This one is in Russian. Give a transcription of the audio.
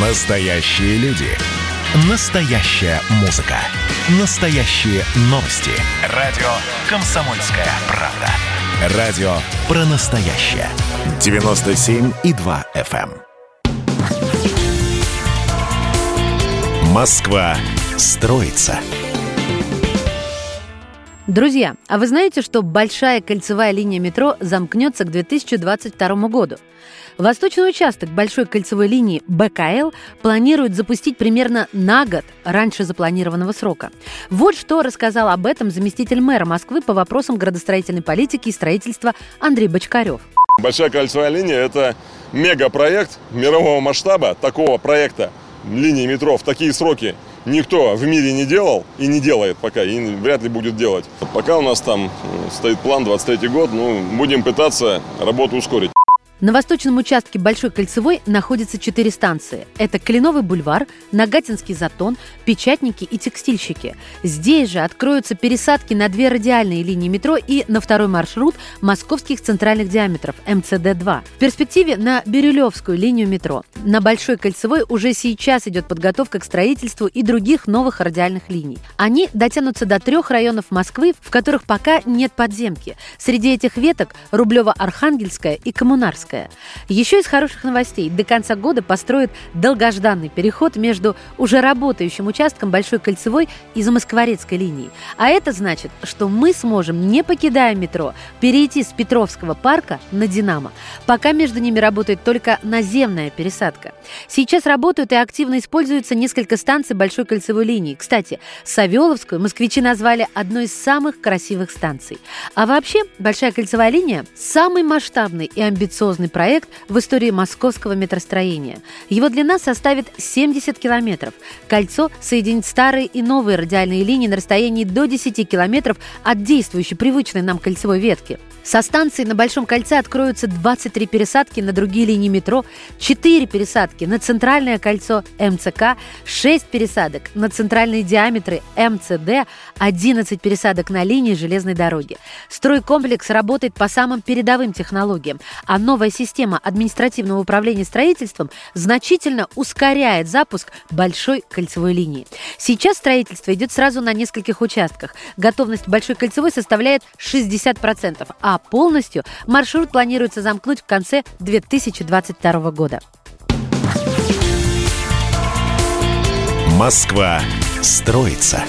Настоящие люди. Настоящая музыка. Настоящие новости. Радио «Комсомольская правда». Радио про настоящее. 97,2 FM. эм. Москва строится. Друзья, а вы знаете, что большая кольцевая линия метро замкнется к 2022 году? Восточный участок большой кольцевой линии БКЛ планируют запустить примерно на год раньше запланированного срока. Вот что рассказал об этом заместитель мэра Москвы по вопросам градостроительной политики и строительства Андрей Бочкарев. Большая кольцевая линия – это мегапроект мирового масштаба. Такого проекта линии метро в такие сроки никто в мире не делал и не делает пока, и вряд ли будет делать. Пока у нас там э, стоит план 23 год, ну, будем пытаться работу ускорить. На восточном участке Большой Кольцевой находятся четыре станции. Это Кленовый бульвар, Нагатинский затон, Печатники и Текстильщики. Здесь же откроются пересадки на две радиальные линии метро и на второй маршрут московских центральных диаметров МЦД-2. В перспективе на Бирюлевскую линию метро. На Большой Кольцевой уже сейчас идет подготовка к строительству и других новых радиальных линий. Они дотянутся до трех районов Москвы, в которых пока нет подземки. Среди этих веток Рублево-Архангельская и Коммунарская. Еще из хороших новостей. До конца года построят долгожданный переход между уже работающим участком Большой Кольцевой и Замоскворецкой линии. А это значит, что мы сможем, не покидая метро, перейти с Петровского парка на Динамо. Пока между ними работает только наземная пересадка. Сейчас работают и активно используются несколько станций Большой Кольцевой линии. Кстати, Савеловскую москвичи назвали одной из самых красивых станций. А вообще, Большая Кольцевая линия – самый масштабный и амбициозный проект в истории московского метростроения. Его длина составит 70 километров. Кольцо соединит старые и новые радиальные линии на расстоянии до 10 километров от действующей привычной нам кольцевой ветки. Со станции на Большом кольце откроются 23 пересадки на другие линии метро, 4 пересадки на центральное кольцо МЦК, 6 пересадок на центральные диаметры МЦД, 11 пересадок на линии железной дороги. Стройкомплекс работает по самым передовым технологиям, а новая система административного управления строительством значительно ускоряет запуск большой кольцевой линии. Сейчас строительство идет сразу на нескольких участках. Готовность большой кольцевой составляет 60%, а полностью маршрут планируется замкнуть в конце 2022 года. Москва строится.